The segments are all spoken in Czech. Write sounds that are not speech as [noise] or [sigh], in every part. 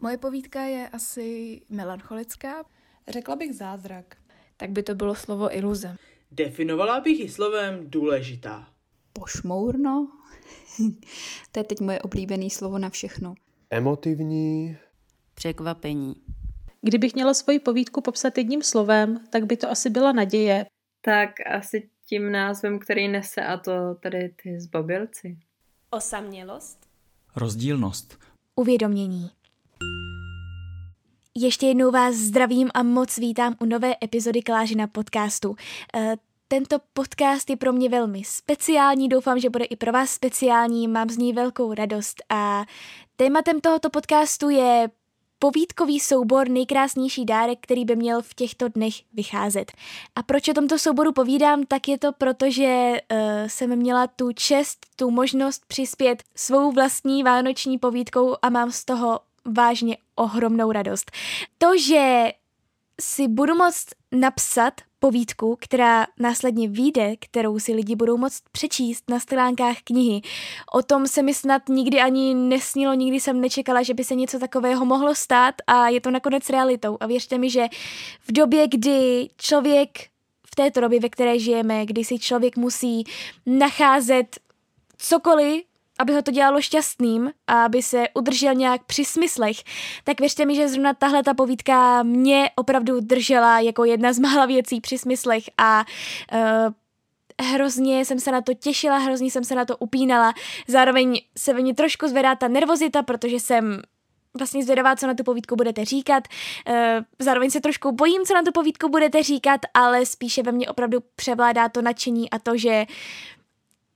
Moje povídka je asi melancholická. Řekla bych zázrak. Tak by to bylo slovo iluze. Definovala bych ji slovem důležitá. Pošmourno? [laughs] to je teď moje oblíbené slovo na všechno. Emotivní. Překvapení. Kdybych měla svoji povídku popsat jedním slovem, tak by to asi byla naděje. Tak asi tím názvem, který nese, a to tady ty zbabilci. Osamělost. Rozdílnost. Uvědomění. Ještě jednou vás zdravím a moc vítám u nové epizody Klážina podcastu. Eh, tento podcast je pro mě velmi speciální, doufám, že bude i pro vás speciální, mám z ní velkou radost a tématem tohoto podcastu je povídkový soubor Nejkrásnější dárek, který by měl v těchto dnech vycházet. A proč o tomto souboru povídám, tak je to proto, že uh, jsem měla tu čest, tu možnost přispět svou vlastní vánoční povídkou a mám z toho vážně ohromnou radost. To, že si budu moct napsat povídku, která následně vyjde, kterou si lidi budou moct přečíst na stránkách knihy. O tom se mi snad nikdy ani nesnilo, nikdy jsem nečekala, že by se něco takového mohlo stát a je to nakonec realitou. A věřte mi, že v době, kdy člověk v této době, ve které žijeme, kdy si člověk musí nacházet cokoliv, aby ho to dělalo šťastným a aby se udržel nějak při smyslech, tak věřte mi, že zrovna tahle ta povídka mě opravdu držela jako jedna z mála věcí při smyslech a uh, hrozně jsem se na to těšila, hrozně jsem se na to upínala. Zároveň se ve mně trošku zvedá ta nervozita, protože jsem vlastně zvědavá, co na tu povídku budete říkat. Eh, zároveň se trošku bojím, co na tu povídku budete říkat, ale spíše ve mně opravdu převládá to nadšení a to, že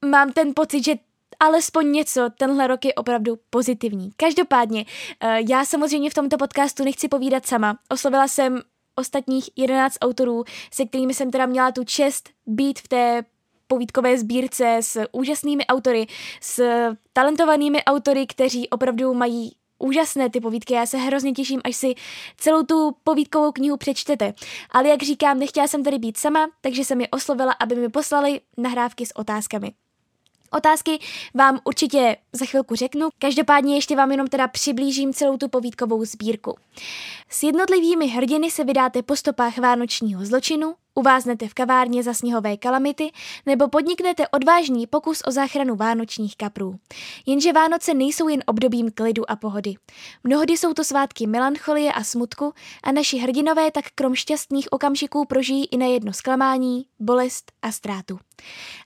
mám ten pocit, že alespoň něco, tenhle rok je opravdu pozitivní. Každopádně, eh, já samozřejmě v tomto podcastu nechci povídat sama. Oslovila jsem ostatních 11 autorů, se kterými jsem teda měla tu čest být v té povídkové sbírce s úžasnými autory, s talentovanými autory, kteří opravdu mají úžasné ty povídky, já se hrozně těším, až si celou tu povídkovou knihu přečtete. Ale jak říkám, nechtěla jsem tady být sama, takže jsem je oslovila, aby mi poslali nahrávky s otázkami. Otázky vám určitě za chvilku řeknu, každopádně ještě vám jenom teda přiblížím celou tu povídkovou sbírku. S jednotlivými hrdiny se vydáte po stopách vánočního zločinu, uváznete v kavárně za sněhové kalamity nebo podniknete odvážný pokus o záchranu vánočních kaprů. Jenže Vánoce nejsou jen obdobím klidu a pohody. Mnohdy jsou to svátky melancholie a smutku a naši hrdinové tak krom šťastných okamžiků prožijí i na jedno zklamání, bolest a ztrátu.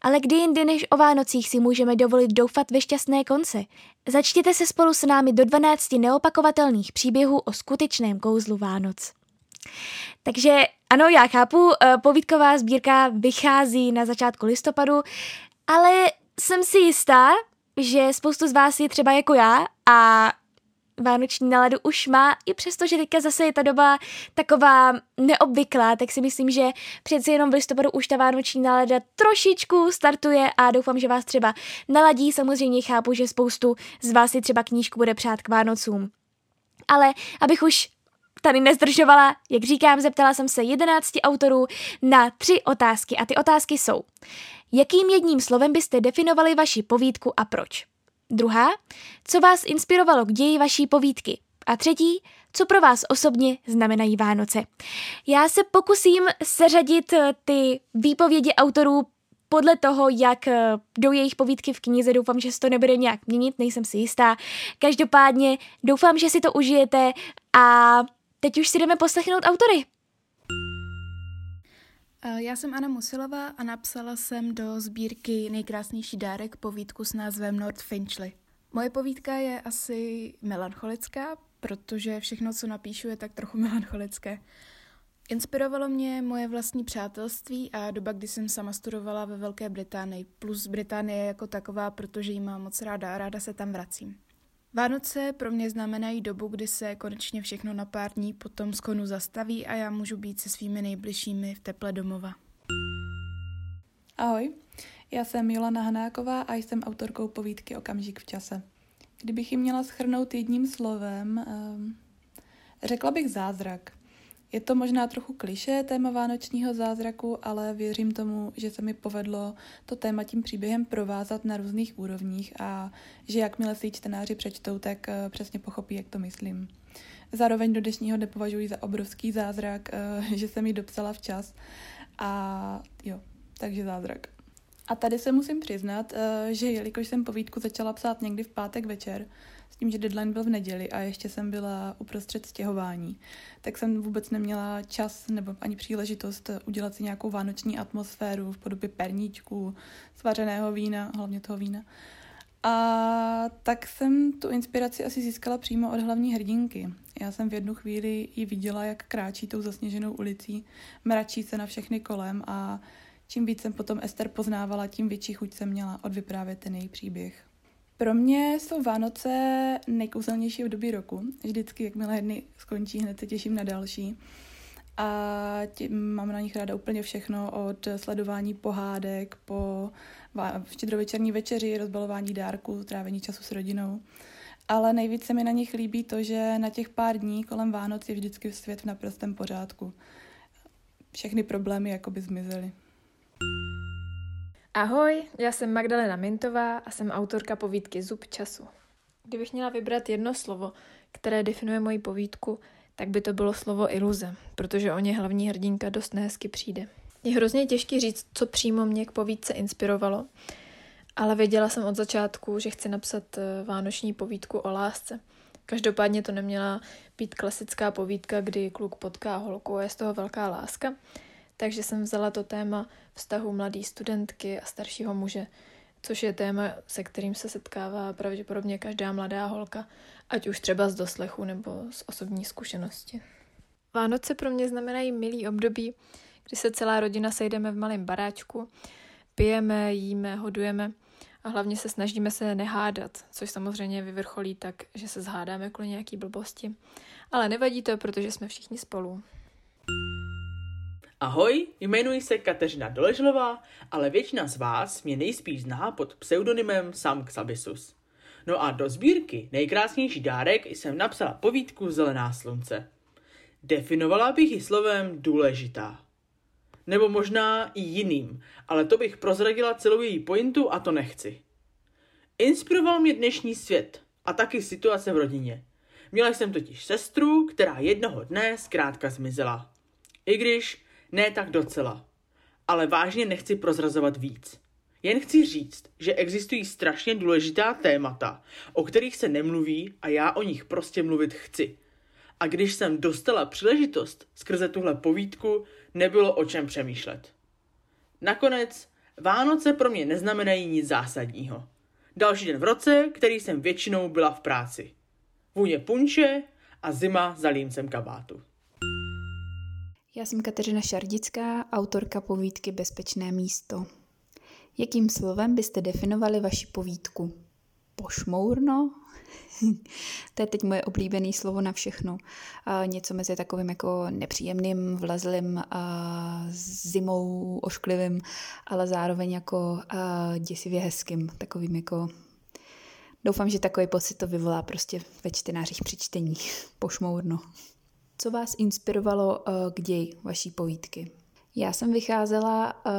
Ale kdy jindy než o Vánocích si můžeme dovolit doufat ve šťastné konce? Začtěte se spolu s námi do 12 neopakovatelných příběhů o skutečném kouzlu Vánoc. Takže ano, já chápu, eh, povídková sbírka vychází na začátku listopadu, ale jsem si jistá, že spoustu z vás je třeba jako já a vánoční náladu už má, i přesto, že teďka zase je ta doba taková neobvyklá, tak si myslím, že přeci jenom v listopadu už ta vánoční nálada trošičku startuje a doufám, že vás třeba naladí. Samozřejmě chápu, že spoustu z vás si třeba knížku bude přát k Vánocům. Ale abych už tady nezdržovala, jak říkám, zeptala jsem se 11 autorů na tři otázky a ty otázky jsou Jakým jedním slovem byste definovali vaši povídku a proč? Druhá, co vás inspirovalo k ději vaší povídky? A třetí, co pro vás osobně znamenají Vánoce. Já se pokusím seřadit eh, ty výpovědi autorů podle toho, jak eh, jdou jejich povídky v knize, doufám, že se to nebude nějak měnit, nejsem si jistá. Každopádně doufám, že si to užijete a teď už si jdeme poslechnout autory. Eh, já jsem Anna Musilová a napsala jsem do sbírky Nejkrásnější dárek povídku s názvem North Finchley. Moje povídka je asi melancholická, protože všechno, co napíšu, je tak trochu [laughs] melancholické. Inspirovalo mě moje vlastní přátelství a doba, kdy jsem sama studovala ve Velké Británii, plus Británie jako taková, protože ji mám moc ráda a ráda se tam vracím. Vánoce pro mě znamenají dobu, kdy se konečně všechno na pár dní potom z konu zastaví a já můžu být se svými nejbližšími v teple domova. Ahoj, já jsem Jolana Hanáková a jsem autorkou povídky Okamžik v čase. Kdybych ji měla schrnout jedním slovem, um, řekla bych zázrak. Je to možná trochu kliše téma vánočního zázraku, ale věřím tomu, že se mi povedlo to téma tím příběhem provázat na různých úrovních a že jakmile si čtenáři přečtou, tak uh, přesně pochopí, jak to myslím. Zároveň do dnešního dne považuji za obrovský zázrak, uh, [laughs] že jsem ji dopsala včas a jo, takže zázrak. A tady se musím přiznat, uh, že jelikož jsem povídku začala psát někdy v pátek večer, tím, že deadline byl v neděli a ještě jsem byla uprostřed stěhování, tak jsem vůbec neměla čas nebo ani příležitost udělat si nějakou vánoční atmosféru v podobě perníčků, svařeného vína, hlavně toho vína. A tak jsem tu inspiraci asi získala přímo od hlavní hrdinky. Já jsem v jednu chvíli ji viděla, jak kráčí tou zasněženou ulicí, mračí se na všechny kolem a čím víc jsem potom Ester poznávala, tím větší chuť jsem měla odvyprávět ten její příběh. Pro mě jsou Vánoce nejkouzelnější období roku. Vždycky, jakmile jedny skončí, hned se těším na další. A tím mám na nich ráda úplně všechno, od sledování pohádek po štědrovečerní večeři, rozbalování dárků, trávení času s rodinou. Ale nejvíc mi na nich líbí to, že na těch pár dní kolem Vánoc je vždycky svět v naprostém pořádku. Všechny problémy jakoby zmizely. Ahoj, já jsem Magdalena Mintová a jsem autorka povídky Zub času. Kdybych měla vybrat jedno slovo, které definuje moji povídku, tak by to bylo slovo iluze, protože o ně hlavní hrdinka dost nehezky přijde. Je hrozně těžké říct, co přímo mě k povídce inspirovalo, ale věděla jsem od začátku, že chci napsat eh, vánoční povídku o lásce. Každopádně to neměla být klasická povídka, kdy kluk potká holku a je z toho velká láska, takže jsem vzala to téma vztahu mladé studentky a staršího muže, což je téma, se kterým se setkává pravděpodobně každá mladá holka, ať už třeba z doslechu nebo z osobní zkušenosti. Vánoce pro mě znamenají milý období, kdy se celá rodina sejdeme v malém baráčku, pijeme, jíme, hodujeme a hlavně se snažíme se nehádat, což samozřejmě vyvrcholí tak, že se zhádáme kvůli nějaký blbosti. Ale nevadí to, protože jsme všichni spolu. Ahoj, jmenuji se Kateřina Doležlová, ale většina z vás mě nejspíš zná pod pseudonymem Sam Xabisus. No a do sbírky Nejkrásnější dárek jsem napsala povídku Zelená slunce. Definovala bych ji slovem důležitá. Nebo možná i jiným, ale to bych prozradila celou její pointu a to nechci. Inspiroval mě dnešní svět a taky situace v rodině. Měla jsem totiž sestru, která jednoho dne zkrátka zmizela. I když ne tak docela. Ale vážně nechci prozrazovat víc. Jen chci říct, že existují strašně důležitá témata, o kterých se nemluví a já o nich prostě mluvit chci. A když jsem dostala příležitost skrze tuhle povídku, nebylo o čem přemýšlet. Nakonec, Vánoce pro mě neznamenají nic zásadního. Další den v roce, který jsem většinou byla v práci. Vůně punče a zima za límcem kabátu. Já jsem Kateřina Šardická, autorka povídky Bezpečné místo. Jakým slovem byste definovali vaši povídku? Pošmourno? [laughs] to je teď moje oblíbené slovo na všechno. A něco mezi takovým jako nepříjemným, vlezlým, a zimou, ošklivým, ale zároveň jako a děsivě hezkým, takovým jako Doufám, že takový pocit to vyvolá prostě ve čtenářích při čtení. [laughs] Pošmourno. Co vás inspirovalo uh, k ději vaší povídky? Já jsem vycházela uh,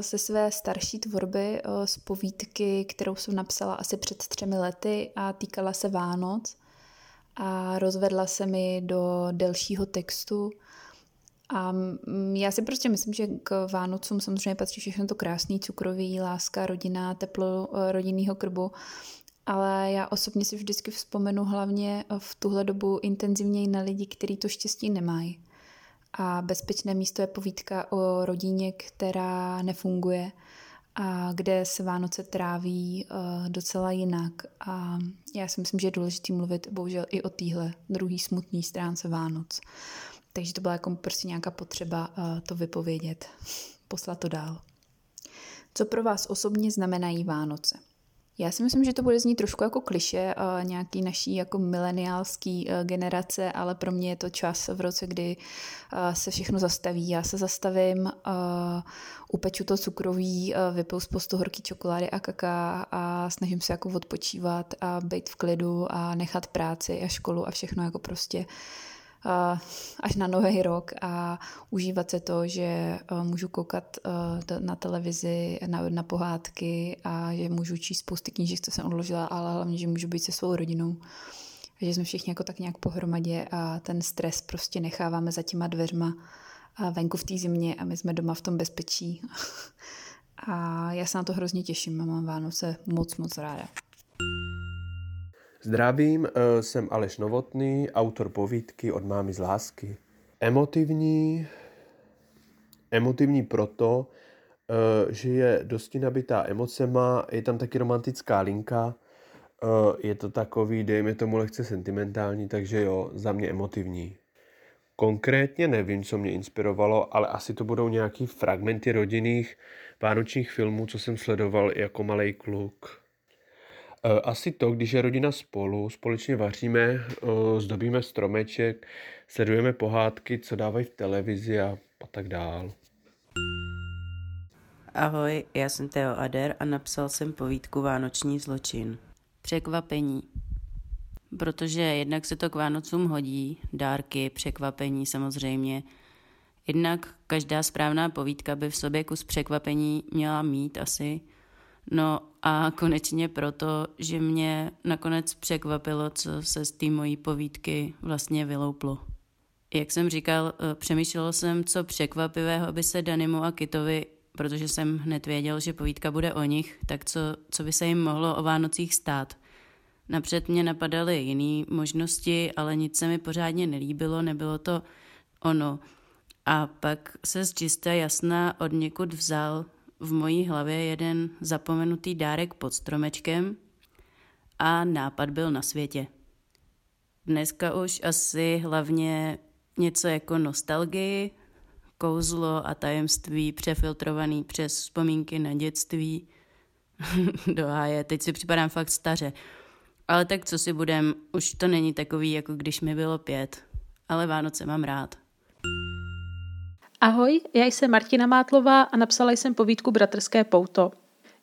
ze své starší tvorby uh, z povídky, kterou jsem napsala asi před třemi lety a týkala se Vánoc a rozvedla se mi do delšího textu. A já si prostě myslím, že k Vánocům samozřejmě patří všechno to krásný, cukrový, láska, rodina, teplo rodinného krbu ale já osobně si vždycky vzpomenu hlavně v tuhle dobu intenzivněji na lidi, kteří to štěstí nemají. A bezpečné místo je povídka o rodině, která nefunguje a kde se Vánoce tráví uh, docela jinak. A já si myslím, že je důležité mluvit bohužel i o téhle druhý smutný stránce Vánoc. Takže to byla jako prostě nějaká potřeba uh, to vypovědět, poslat to dál. Co pro vás osobně znamenají Vánoce? Já si myslím, že to bude znít trošku jako kliše uh, nějaký naší jako mileniálský uh, generace, ale pro mě je to čas v roce, kdy uh, se všechno zastaví. Já se zastavím, upeču to cukroví, vypiju spoustu horký čokolády a kaká a snažím se jako odpočívat a být v klidu a nechat práci a školu a všechno jako prostě až na nový rok a užívat se to, že můžu koukat na televizi, na, na pohádky a že můžu číst spousty knížek, co jsem odložila, ale hlavně, že můžu být se svou rodinou. A že jsme všichni jako tak nějak pohromadě a ten stres prostě necháváme za těma dveřma venku v té zimě a my jsme doma v tom bezpečí. [laughs] a já se na to hrozně těším a mám Vánoce moc, moc ráda. Zdravím, eh, jsem Aleš Novotný, autor povídky Od mámy z lásky. Emotivní, emotivní proto, eh, že je dosti nabitá emocema, je tam taky romantická linka, eh, je to takový, dejme tomu lehce sentimentální, takže jo, za mě emotivní. Konkrétně nevím, co mě inspirovalo, ale asi to budou nějaký fragmenty rodinných vánočních filmů, co jsem sledoval jako malý kluk. Eh, asi to, když je rodina spolu, společně vaříme, eh, zdobíme stromeček, sledujeme pohádky, co dávají v televizi a, a tak dál. Ahoj, já jsem Teo Ader a napsal jsem povídku Vánoční zločin. Překvapení. Protože jednak se to k Vánocům hodí, dárky, překvapení samozřejmě. Jednak každá správná povídka by v sobě kus překvapení měla mít asi – No a konečně proto, že mě nakonec překvapilo, co se z té mojí povídky vlastně vylouplo. Jak jsem říkal, eh, přemýšlel jsem, co překvapivého by se Danimu a Kitovi, protože jsem hned věděl, že povídka bude o nich, tak co, co by se jim mohlo o Vánocích stát. Napřed mě napadaly jiné možnosti, ale nic se mi pořádně nelíbilo, nebylo to ono. A pak se z čisté jasna od někud vzal v mojí hlavě jeden zapomenutý dárek pod stromečkem a nápad byl na světě. Dneska už asi hlavně něco jako nostalgii, kouzlo a tajemství přefiltrovaný přes vzpomínky na dětství. [laughs] Do háje, teď si připadám fakt staře. Ale tak co si budem, už to není takový, jako když mi bylo pět. Ale Vánoce mám rád. Ahoj, já jsem Martina Mátlová a napsala jsem povídku Bratrské pouto.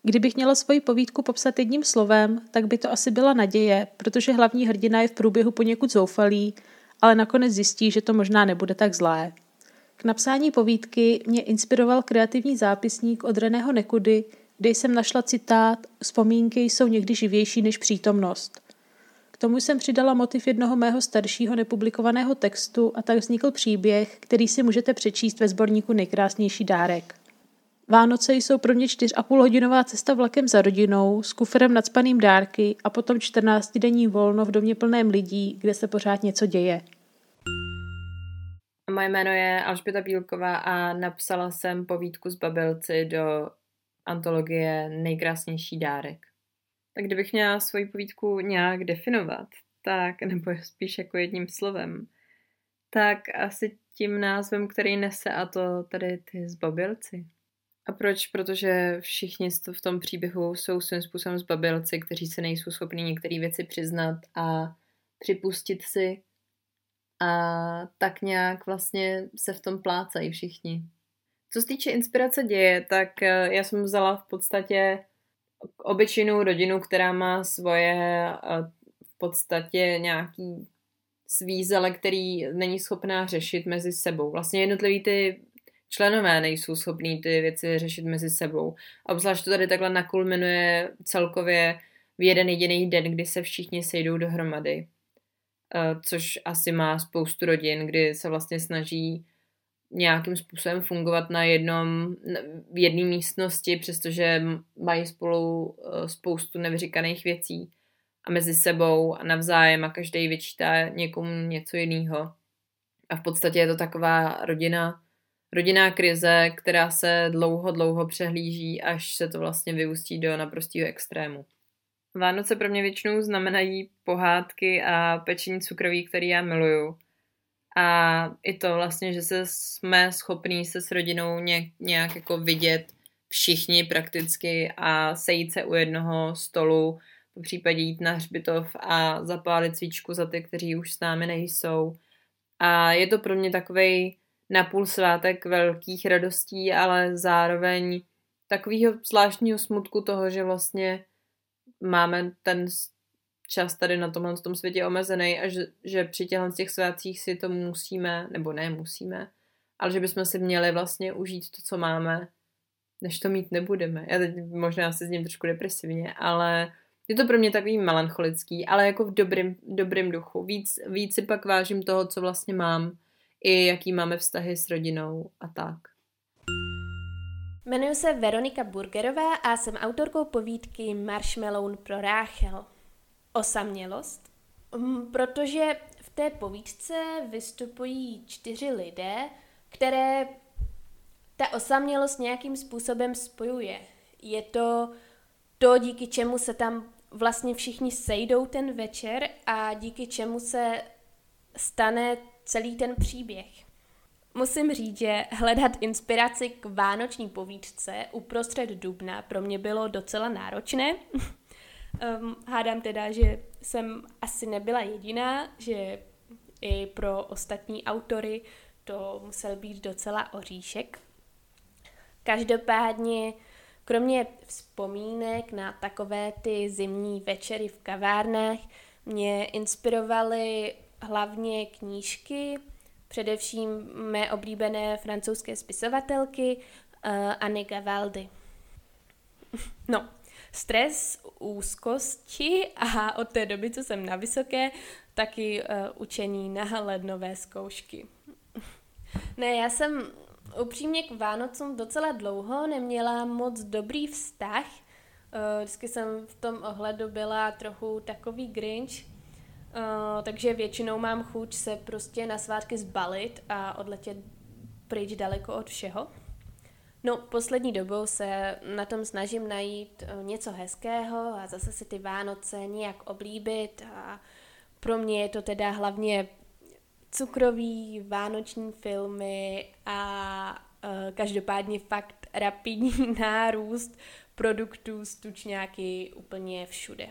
Kdybych měla svoji povídku popsat jedním slovem, tak by to asi byla naděje, protože hlavní hrdina je v průběhu poněkud zoufalý, ale nakonec zjistí, že to možná nebude tak zlé. K napsání povídky mě inspiroval kreativní zápisník od Reného Nekudy, kde jsem našla citát Vzpomínky jsou někdy živější než přítomnost – tomu jsem přidala motiv jednoho mého staršího nepublikovaného textu a tak vznikl příběh, který si můžete přečíst ve sborníku Nejkrásnější dárek. Vánoce jsou pro mě 4,5 hodinová cesta vlakem za rodinou, s kufrem nadspaným dárky a potom 14-denní volno v domě plném lidí, kde se pořád něco děje. Moje jméno je Alžběta Bílková a napsala jsem povídku z Babelci do antologie Nejkrásnější dárek. Tak kdybych měla svoji povídku nějak definovat, tak, [laughs] nebo spíš jako jedním slovem, tak asi tím názvem, který nese, a to tady ty zbabilci. A proč? Protože všichni v tom příběhu jsou svým způsobem zbabilci, kteří se nejsou schopni některé věci přiznat a připustit si a tak nějak vlastně se v tom plácají všichni. Co se týče inspirace děje, tak eh, já jsem vzala v podstatě obyčejnou rodinu, která má svoje v podstatě nějaký svízele, který není schopná řešit mezi sebou. Vlastně jednotlivý ty členové nejsou schopní ty věci řešit mezi sebou. A obzvlášť to tady takhle nakulminuje celkově v jeden jediný den, kdy se všichni sejdou dohromady. Což asi má spoustu rodin, kdy se vlastně snaží nějakým způsobem fungovat na jednom, v jedné místnosti, přestože mají spolu eh, spoustu nevyříkaných věcí a mezi sebou a navzájem a každý vyčítá někomu něco jiného. A v podstatě je to taková rodina, rodinná krize, která se dlouho, dlouho přehlíží, až se to vlastně vyústí do naprostého extrému. Vánoce pro mě většinou znamenají pohádky a pečení cukroví, který já miluju a i to vlastně, že se jsme schopní se s rodinou nějak, nějak jako vidět všichni prakticky a sejít se u jednoho stolu, po případě jít na hřbitov a zapálit svíčku za ty, kteří už s námi nejsou. A je to pro mě takový napůl svátek velkých radostí, ale zároveň takového zvláštního smutku toho, že vlastně máme ten čas tady na tomhle tom světě omezený a že, že při těchto těch svátcích si to musíme, nebo ne musíme, ale že bychom si měli vlastně užít to, co máme, než to mít nebudeme. Já teď možná se s ním trošku depresivně, ale je to pro mě takový melancholický, ale jako v dobrým, dobrým duchu. Víc, víc si pak vážím toho, co vlastně mám, i jaký máme vztahy s rodinou a tak. Jmenuji se Veronika Burgerová a jsem autorkou povídky Marshmallow pro Ráchel. Osamělost? Mm, protože v té povídce vystupují čtyři lidé, které ta osamělost nějakým způsobem spojuje. Je to to, díky čemu se tam vlastně všichni sejdou ten večer a díky čemu se stane celý ten příběh. Musím říct, že hledat inspiraci k vánoční povídce uprostřed dubna pro mě bylo docela náročné. [laughs] um, hádám teda, že jsem asi nebyla jediná, že i pro ostatní autory to musel být docela oříšek. Každopádně, kromě vzpomínek na takové ty zimní večery v kavárnách, mě inspirovaly hlavně knížky, především mé oblíbené francouzské spisovatelky uh, Anny Gavaldy. [laughs] No, stres, úzkosti a od té doby, co jsem na vysoké, taky uh, učení na lednové zkoušky. ne, já jsem upřímně k Vánocům docela dlouho neměla moc dobrý vztah. Uh, vždycky jsem v tom ohledu byla trochu takový grinch, Uh, takže většinou mám chuť se prostě na svátky zbalit a odletět pryč daleko od všeho. No, poslední dobou se na tom snažím najít uh, něco hezkého a zase si ty Vánoce nějak oblíbit a pro mě je to teda hlavně cukrový vánoční filmy a uh, každopádně fakt rapidní [laughs] nárůst produktů z tučňáky úplně všude.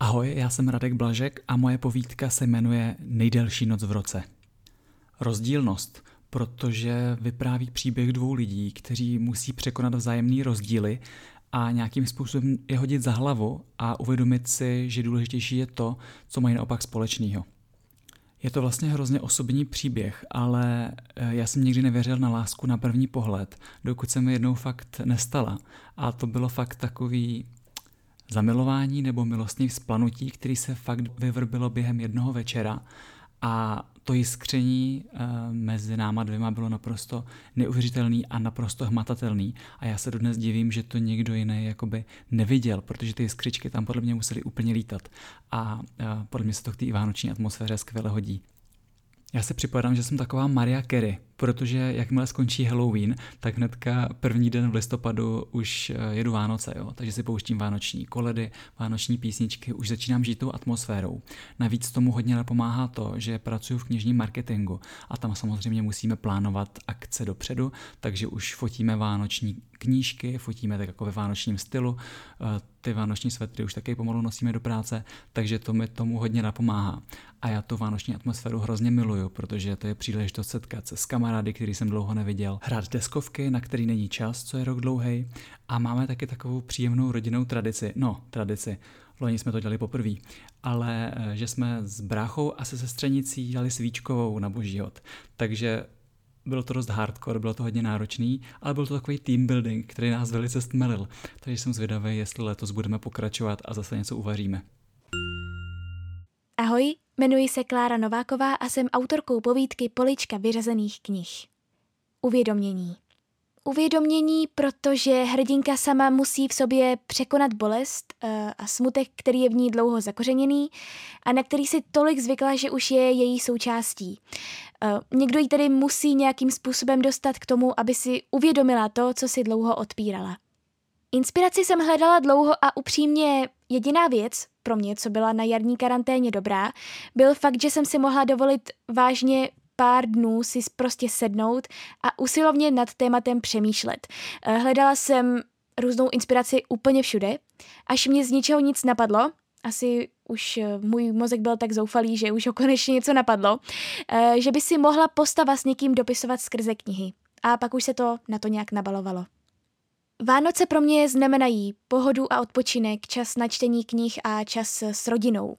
Ahoj, já jsem Radek Blažek a moje povídka se jmenuje Nejdelší noc v roce. Rozdílnost, protože vypráví příběh dvou lidí, kteří musí překonat vzájemné rozdíly a nějakým způsobem je hodit za hlavu a uvědomit si, že důležitější je to, co mají naopak společného. Je to vlastně hrozně osobní příběh, ale eh, já jsem nikdy nevěřil na lásku na první pohled, dokud se mi jednou fakt nestala. A to bylo fakt takový zamilování nebo milostný vzplanutí, který se fakt vyvrbilo během jednoho večera a to jiskření uh, mezi náma dvěma bylo naprosto neuvěřitelný a naprosto hmatatelný. A já se dodnes divím, že to někdo jiný jakoby neviděl, protože ty jiskřičky tam podle mě musely úplně lítat. A uh, podle mě se to k té vánoční atmosféře skvěle hodí. Já se připadám, že jsem taková Maria Carey, protože jakmile skončí Halloween, tak hnedka první den v listopadu už eh, jedu Vánoce, jo? takže si pouštím vánoční koledy, vánoční písničky, už začínám žít tou atmosférou. Navíc tomu hodně napomáhá to, že pracuji v knižním marketingu a tam samozřejmě musíme plánovat akce dopředu, takže už fotíme vánoční knížky, fotíme tak jako ve vánočním stylu, eh, ty vánoční svetry už taky pomalu nosíme do práce, takže to mi tomu hodně napomáhá. A já tu vánoční atmosféru hrozně miluju, protože to je příležitost setkat se s kamarády, který jsem dlouho neviděl, hrát deskovky, na který není čas, co je rok dlouhý, a máme taky takovou příjemnou rodinnou tradici. No, tradici. Loni jsme to dělali poprvé, ale eh, že jsme s bráchou a se sestřenicí dělali svíčkovou na boží hod. Takže bylo to dost hardcore, bylo to hodně náročný, ale byl to takový team building, který nás velice stmelil. Takže jsem zvědavý, jestli letos budeme pokračovat a zase něco uvaříme. Ahoj, jmenuji se Klára Nováková a jsem autorkou povídky Polička vyřazených knih. Uvědomění. Uvědomění, protože hrdinka sama musí v sobě překonat bolest uh, a smutek, který je v ní dlouho zakořeněný a na který si tolik zvykla, že už je její součástí. Uh, někdo ji tedy musí nějakým způsobem dostat k tomu, aby si uvědomila to, co si dlouho odpírala. Inspiraci jsem hledala dlouho a upřímně jediná věc pro mě, co byla na jarní karanténě dobrá, byl fakt, že jsem si mohla dovolit vážně pár dnů si prostě sednout a usilovně nad tématem přemýšlet. Eh, hledala jsem různou inspiraci úplně všude, až mě z ničeho nic napadlo, asi už eh, můj mozek byl tak zoufalý, že už ho konečně něco napadlo, eh, že by si mohla postava s někým dopisovat skrze knihy. A pak už se to na to nějak nabalovalo. Vánoce pro mě znamenají pohodu a odpočinek, čas na čtení knih a čas s rodinou.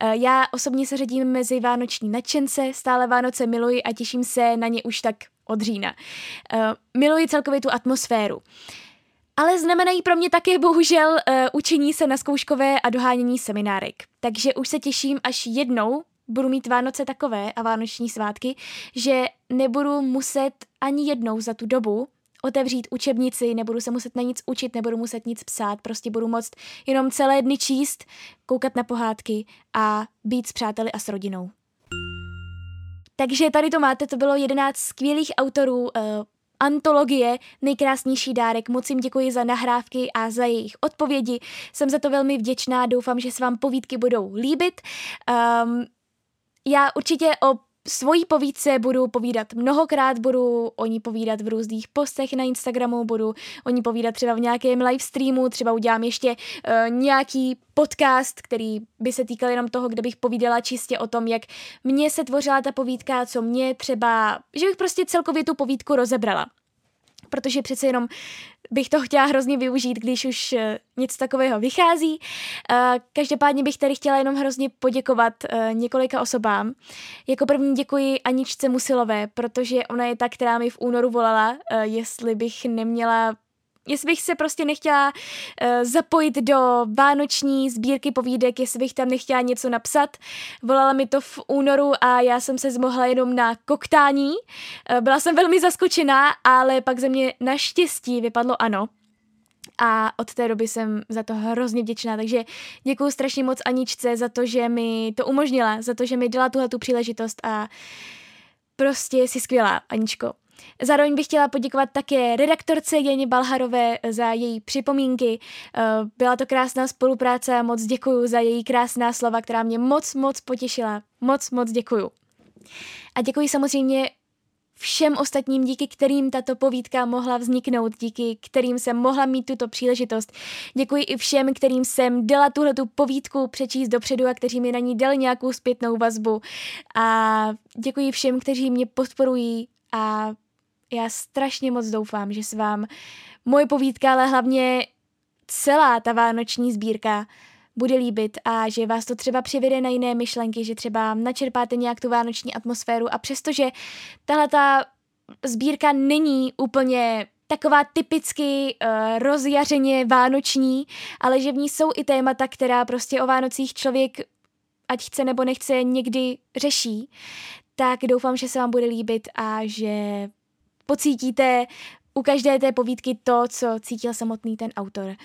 Eh, já osobně se řadím mezi vánoční nadšence, stále Vánoce miluji a těším se na ně už tak od října. Miluji celkově tu atmosféru. Ale znamenají pro mě také bohužel uh, učení se na zkouškové a dohánění seminárek. Takže už se těším, až jednou budu mít Vánoce takové a vánoční svátky, že nebudu muset ani jednou za tu dobu otevřít učebnici, nebudu se muset na nic učit, nebudu muset nic psát, prostě budu moct jenom celé dny číst, koukat na pohádky a být s přáteli a s rodinou. Takže tady to máte, to bylo 11 skvělých autorů, uh, antologie Nejkrásnější dárek. Moc jim děkuji za nahrávky a za jejich odpovědi. Jsem za to velmi vděčná, doufám, že se vám povídky budou líbit. Um, já určitě o svojí povídce budu povídat mnohokrát, budu o ní povídat v různých postech na Instagramu, budu o ní povídat třeba v nějakém live streamu, třeba udělám ještě uh, nějaký podcast, který by se týkal jenom toho, kde bych povídala čistě o tom, jak mně se tvořila ta povídka, co mě třeba, že bych prostě celkově tu povídku rozebrala protože přece jenom bych to chtěla hrozně využít, když už uh, něco takového vychází. Uh, každopádně bych tady chtěla jenom hrozně poděkovat uh, několika osobám. Jako první děkuji Aničce Musilové, protože ona je ta, která mi v únoru volala, jestli bych neměla jestli bych se prostě nechtěla uh, zapojit do vánoční sbírky povídek, jestli bych tam nechtěla něco napsat. Volala mi to v únoru a já jsem se zmohla jenom na koktání. Uh, byla jsem velmi zaskočená, ale pak ze mě naštěstí vypadlo ano. A od té doby jsem za to hrozně vděčná, takže děkuji strašně moc Aničce za to, že mi to umožnila, za to, že mi dala tuhle tu příležitost a prostě jsi skvělá, Aničko. Zároveň bych chtěla poděkovat také redaktorce Jeně Balharové za její připomínky. Eh, byla to krásná spolupráce a moc děkuju za její krásná slova, která mě moc, moc potěšila. Moc, moc děkuju. A děkuji samozřejmě všem ostatním, díky kterým tato povídka mohla vzniknout, díky kterým jsem mohla mít tuto příležitost. Děkuji i všem, kterým jsem dala tuhle tu povídku přečíst dopředu a kteří mi na ní dali nějakou zpětnou vazbu. A děkuji všem, kteří mě podporují a já strašně moc doufám, že s vám moje povídka, ale hlavně celá ta vánoční sbírka bude líbit a že vás to třeba přivede na jiné myšlenky, že třeba načerpáte nějak tu vánoční atmosféru. A přestože tahle ta sbírka není úplně taková typicky uh, rozjařeně vánoční, ale že v ní jsou i témata, která prostě o Vánocích člověk, ať chce nebo nechce, někdy řeší, tak doufám, že se vám bude líbit a že pocítíte u každé té povídky to, co cítil samotný ten autor.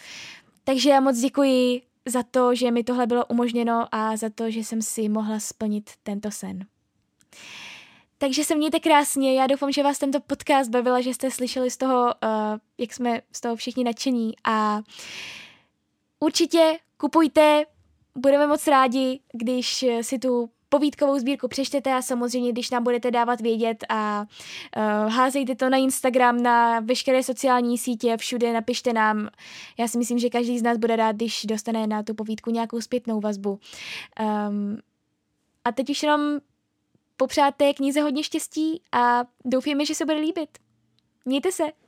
Takže já moc děkuji za to, že mi tohle bylo umožněno a za to, že jsem si mohla splnit tento sen. Takže se mějte krásně, já doufám, že vás tento podcast bavila, že jste slyšeli z toho, uh, jak jsme z toho všichni nadšení a určitě kupujte, budeme moc rádi, když si tu povídkovou sbírku přečtete a samozřejmě, když nám budete dávat vědět a uh, házejte to na Instagram, na veškeré sociální sítě, všude napište nám. Já si myslím, že každý z nás bude rád, když dostane na tu povídku nějakou zpětnou vazbu. Um, a teď už jenom popřát té knize hodně štěstí a doufujeme, že se bude líbit. Mějte se!